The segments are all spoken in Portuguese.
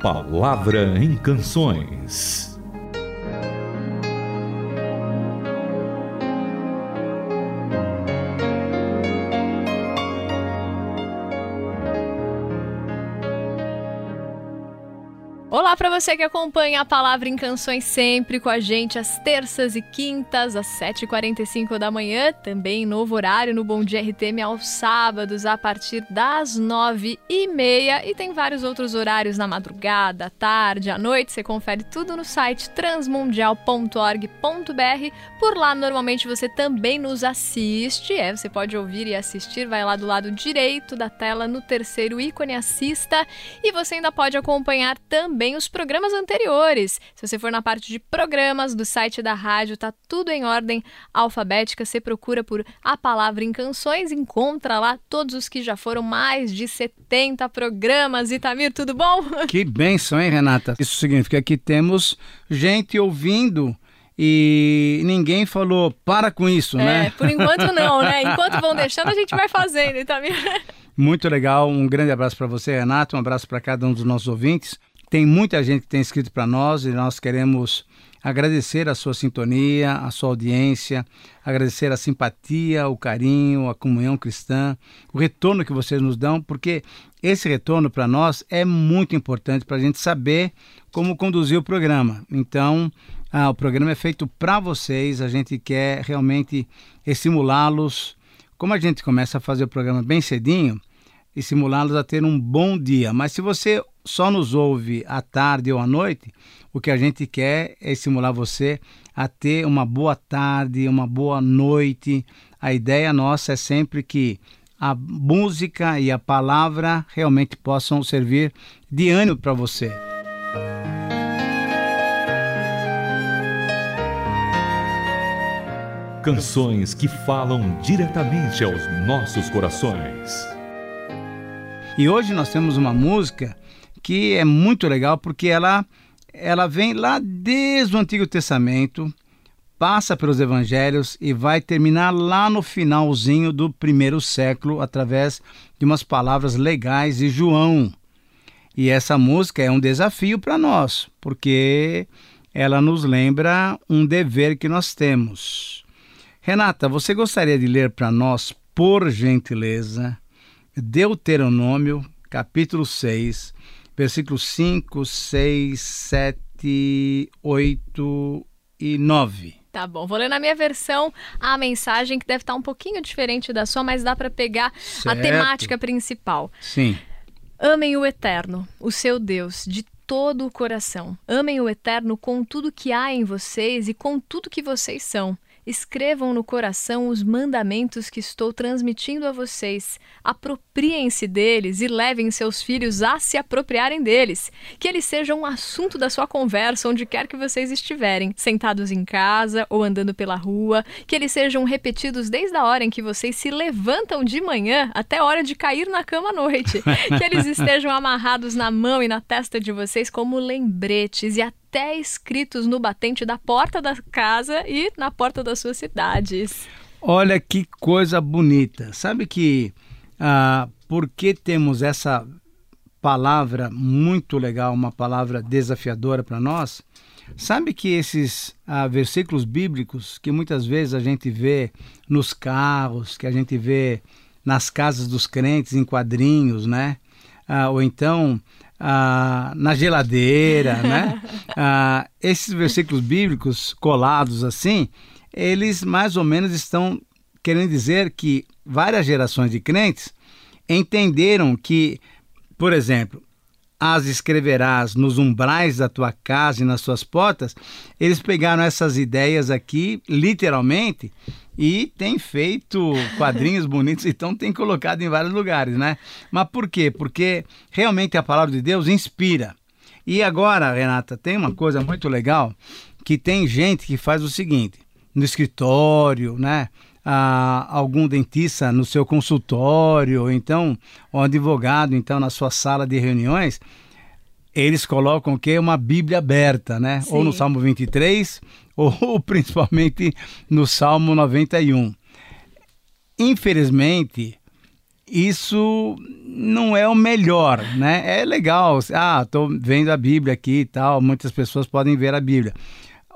Palavra em Canções. Você que acompanha a Palavra em Canções sempre com a gente às terças e quintas às 7h45 da manhã, também novo horário no Bom Dia RTM aos sábados a partir das 9h30 e tem vários outros horários na madrugada, à tarde, à noite, você confere tudo no site transmundial.org.br. Por lá normalmente você também nos assiste, é, você pode ouvir e assistir, vai lá do lado direito da tela no terceiro ícone assista e você ainda pode acompanhar também também os programas anteriores. Se você for na parte de programas do site da rádio, tá tudo em ordem alfabética. Você procura por A Palavra em Canções, encontra lá todos os que já foram mais de 70 programas. Itamir, tudo bom? Que benção, hein, Renata? Isso significa que temos gente ouvindo e ninguém falou para com isso, é, né? Por enquanto não, né? Enquanto vão deixando, a gente vai fazendo, Itamir. Muito legal. Um grande abraço para você, Renato. Um abraço para cada um dos nossos ouvintes. Tem muita gente que tem escrito para nós e nós queremos agradecer a sua sintonia, a sua audiência, agradecer a simpatia, o carinho, a comunhão cristã, o retorno que vocês nos dão, porque esse retorno para nós é muito importante para a gente saber como conduzir o programa. Então, ah, o programa é feito para vocês, a gente quer realmente estimulá-los. Como a gente começa a fazer o programa bem cedinho, estimulá-los a ter um bom dia. Mas se você só nos ouve à tarde ou à noite, o que a gente quer é estimular você a ter uma boa tarde, uma boa noite. A ideia nossa é sempre que a música e a palavra realmente possam servir de ânimo para você. Canções que falam diretamente aos nossos corações. E hoje nós temos uma música que é muito legal porque ela, ela vem lá desde o Antigo Testamento, passa pelos evangelhos e vai terminar lá no finalzinho do primeiro século através de umas palavras legais de João. E essa música é um desafio para nós, porque ela nos lembra um dever que nós temos. Renata, você gostaria de ler para nós, por gentileza, Deuteronômio, capítulo 6, versículos 5, 6, 7, 8 e 9. Tá bom, vou ler na minha versão a mensagem que deve estar um pouquinho diferente da sua, mas dá para pegar certo. a temática principal. Sim. Amem o Eterno, o seu Deus, de todo o coração. Amem o Eterno com tudo que há em vocês e com tudo que vocês são. Escrevam no coração os mandamentos que estou transmitindo a vocês. Apropriem-se deles e levem seus filhos a se apropriarem deles. Que eles sejam um assunto da sua conversa onde quer que vocês estiverem, sentados em casa ou andando pela rua. Que eles sejam repetidos desde a hora em que vocês se levantam de manhã até a hora de cair na cama à noite. que eles estejam amarrados na mão e na testa de vocês como lembretes e até até escritos no batente da porta da casa e na porta das suas cidades. Olha que coisa bonita. Sabe que ah, porque temos essa palavra muito legal, uma palavra desafiadora para nós? Sabe que esses ah, versículos bíblicos que muitas vezes a gente vê nos carros, que a gente vê nas casas dos crentes em quadrinhos, né? Ah, ou então ah, na geladeira, né? Ah, esses versículos bíblicos colados assim, eles mais ou menos estão querendo dizer que várias gerações de crentes entenderam que, por exemplo, as escreverás nos umbrais da tua casa e nas suas portas, eles pegaram essas ideias aqui, literalmente, e tem feito quadrinhos bonitos, então tem colocado em vários lugares, né? Mas por quê? Porque realmente a palavra de Deus inspira. E agora, Renata, tem uma coisa muito legal, que tem gente que faz o seguinte, no escritório, né? Ah, algum dentista no seu consultório, ou então um advogado, então na sua sala de reuniões, eles colocam o que uma Bíblia aberta, né? Sim. Ou no Salmo 23, ou principalmente no Salmo 91. Infelizmente, isso não é o melhor, né? É legal, ah, estou vendo a Bíblia aqui e tal, muitas pessoas podem ver a Bíblia.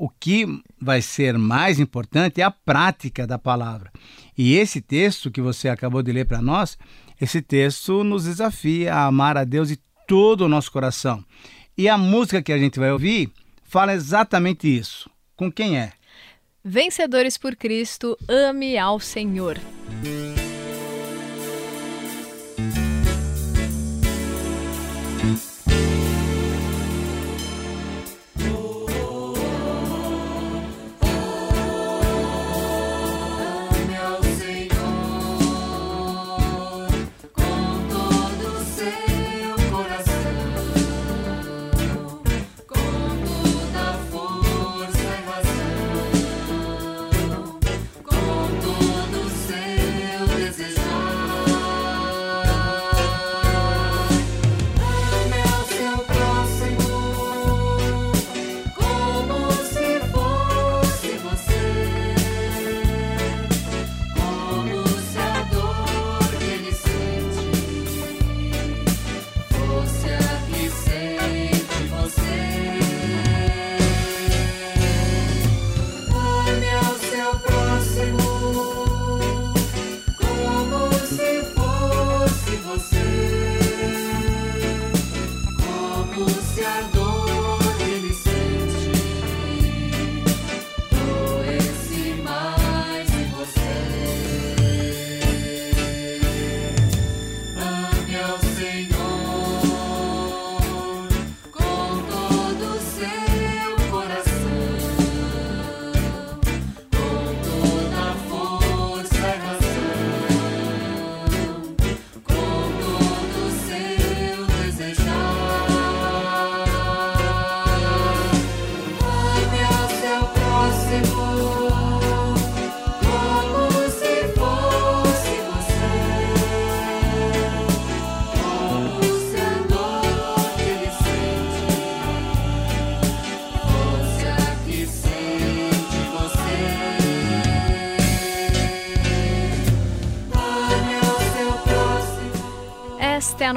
O que vai ser mais importante é a prática da palavra. E esse texto que você acabou de ler para nós, esse texto nos desafia a amar a Deus de todo o nosso coração. E a música que a gente vai ouvir fala exatamente isso. Com quem é? Vencedores por Cristo, ame ao Senhor.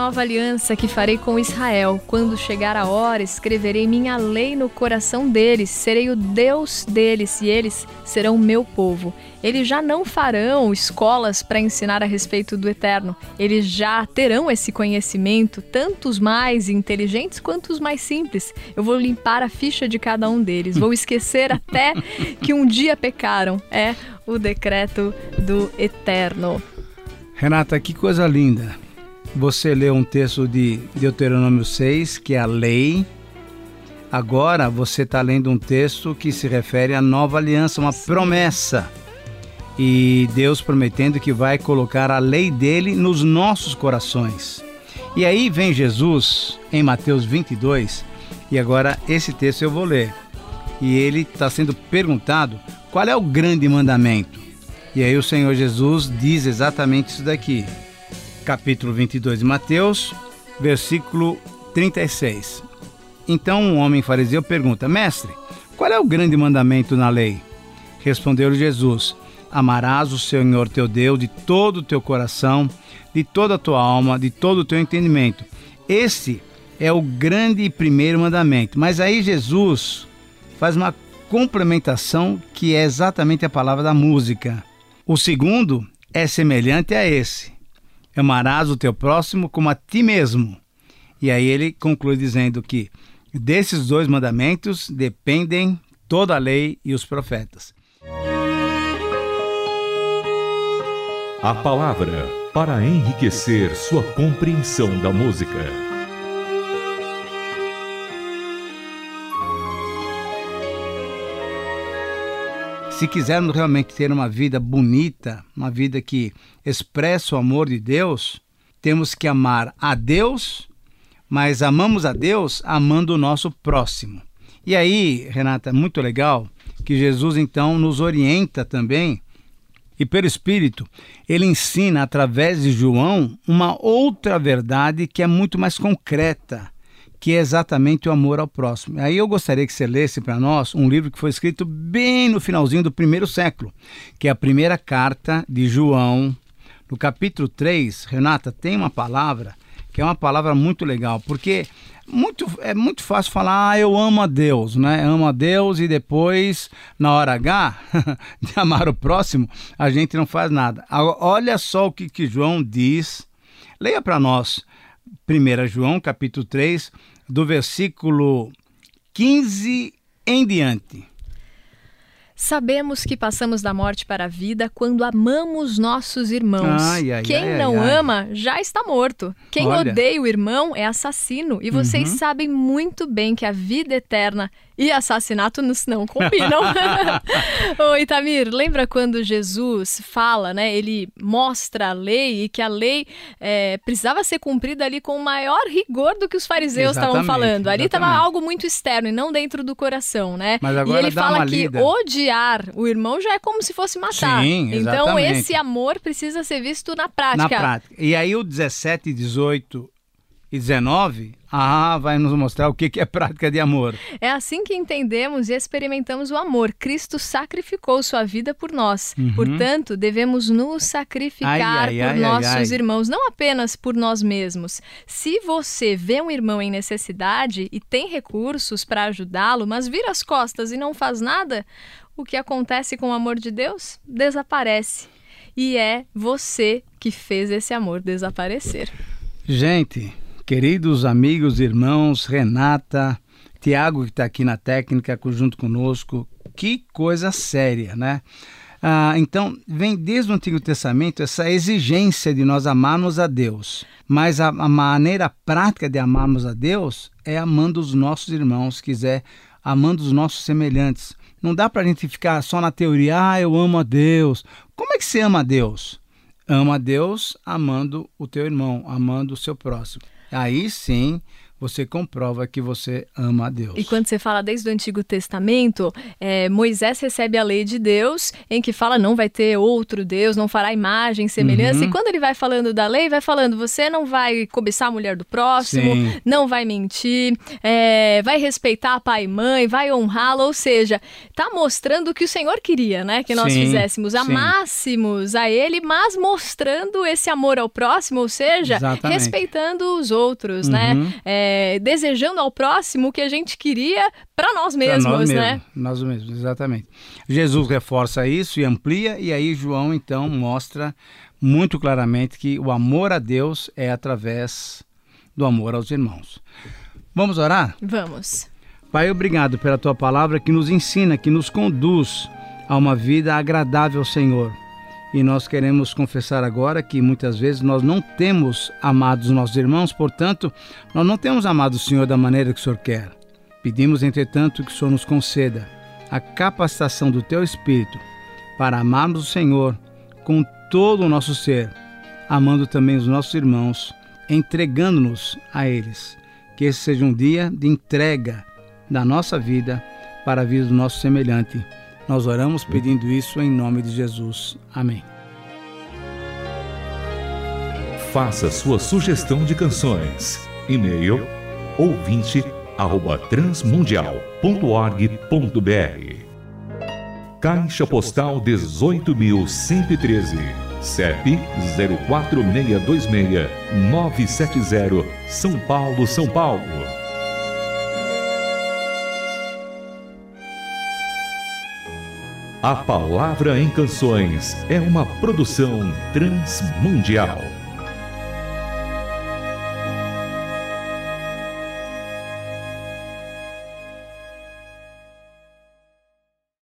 Nova aliança que farei com Israel. Quando chegar a hora, escreverei minha lei no coração deles, serei o Deus deles e eles serão meu povo. Eles já não farão escolas para ensinar a respeito do eterno. Eles já terão esse conhecimento, tanto os mais inteligentes quanto os mais simples. Eu vou limpar a ficha de cada um deles. Vou esquecer até que um dia pecaram. É o decreto do eterno. Renata, que coisa linda você leu um texto de Deuteronômio 6, que é a lei. Agora você está lendo um texto que se refere à nova aliança, uma promessa. E Deus prometendo que vai colocar a lei dele nos nossos corações. E aí vem Jesus em Mateus 22, e agora esse texto eu vou ler. E ele está sendo perguntado qual é o grande mandamento. E aí o Senhor Jesus diz exatamente isso daqui capítulo 22 de Mateus, versículo 36. Então um homem fariseu pergunta: Mestre, qual é o grande mandamento na lei? Respondeu-lhe Jesus: Amarás o Senhor teu Deus de todo o teu coração, de toda a tua alma, de todo o teu entendimento. Esse é o grande e primeiro mandamento. Mas aí Jesus faz uma complementação que é exatamente a palavra da música. O segundo é semelhante a esse: amarás o teu próximo como a ti mesmo. E aí ele conclui dizendo que desses dois mandamentos dependem toda a lei e os profetas. A palavra para enriquecer sua compreensão da música. Se quisermos realmente ter uma vida bonita, uma vida que expressa o amor de Deus, temos que amar a Deus, mas amamos a Deus amando o nosso próximo. E aí, Renata, é muito legal que Jesus então nos orienta também e pelo Espírito, ele ensina através de João uma outra verdade que é muito mais concreta que é exatamente o amor ao próximo. Aí eu gostaria que você lesse para nós um livro que foi escrito bem no finalzinho do primeiro século, que é a primeira carta de João, no capítulo 3, Renata, tem uma palavra que é uma palavra muito legal, porque muito, é muito fácil falar, ah, eu amo a Deus, né? Amo a Deus e depois, na hora H, de amar o próximo, a gente não faz nada. Olha só o que, que João diz. Leia para nós, 1 João, capítulo 3, do versículo 15 em diante. Sabemos que passamos da morte para a vida quando amamos nossos irmãos. Ai, ai, Quem ai, não ama já está morto. Quem Olha. odeia o irmão é assassino. E vocês uhum. sabem muito bem que a vida eterna e assassinato não combinam. Ô Itamir, lembra quando Jesus fala, né? Ele mostra a lei e que a lei é, precisava ser cumprida ali com maior rigor do que os fariseus estavam falando. Ali estava algo muito externo e não dentro do coração, né? Mas agora e ele fala que lida. odiar o irmão já é como se fosse matar. Sim, então esse amor precisa ser visto na prática. Na prática. E aí o 17, 18 e 19, ah, vai nos mostrar o que é prática de amor. É assim que entendemos e experimentamos o amor. Cristo sacrificou sua vida por nós. Uhum. Portanto, devemos nos sacrificar ai, ai, por ai, nossos irmãos, não apenas por nós mesmos. Se você vê um irmão em necessidade e tem recursos para ajudá-lo, mas vira as costas e não faz nada, o que acontece com o amor de Deus? Desaparece. E é você que fez esse amor desaparecer. Gente, Queridos amigos, irmãos, Renata, Tiago, que está aqui na técnica junto conosco, que coisa séria, né? Ah, então, vem desde o Antigo Testamento essa exigência de nós amarmos a Deus. Mas a, a maneira prática de amarmos a Deus é amando os nossos irmãos, quiser, amando os nossos semelhantes. Não dá para a gente ficar só na teoria, ah, eu amo a Deus. Como é que você ama a Deus? Ama a Deus amando o teu irmão, amando o seu próximo. Aí sim você comprova que você ama a Deus. E quando você fala desde o Antigo Testamento, é, Moisés recebe a lei de Deus, em que fala não vai ter outro Deus, não fará imagem, semelhança. Uhum. E quando ele vai falando da lei, vai falando você não vai cobiçar a mulher do próximo, Sim. não vai mentir, é, vai respeitar pai e mãe, vai honrá-lo. Ou seja, está mostrando o que o Senhor queria, né? Que nós Sim. fizéssemos, amássemos Sim. a Ele, mas mostrando esse amor ao próximo, ou seja, Exatamente. respeitando os outros, né? uhum. né? É, é, desejando ao próximo o que a gente queria para nós mesmos, nós né? Mesmos, nós mesmos, exatamente. Jesus reforça isso e amplia, e aí João então mostra muito claramente que o amor a Deus é através do amor aos irmãos. Vamos orar? Vamos. Pai, obrigado pela tua palavra que nos ensina, que nos conduz a uma vida agradável ao Senhor. E nós queremos confessar agora que muitas vezes nós não temos amado os nossos irmãos, portanto, nós não temos amado o Senhor da maneira que o Senhor quer. Pedimos, entretanto, que o Senhor nos conceda a capacitação do teu espírito para amarmos o Senhor com todo o nosso ser, amando também os nossos irmãos, entregando-nos a eles. Que esse seja um dia de entrega da nossa vida para a vida do nosso semelhante nós oramos pedindo isso em nome de Jesus. Amém. Faça sua sugestão de canções. E-mail ouvinte@transmundial.org.br. Caixa Postal 18113. CEP 04626 970 São Paulo, São Paulo. A Palavra em Canções é uma produção transmundial.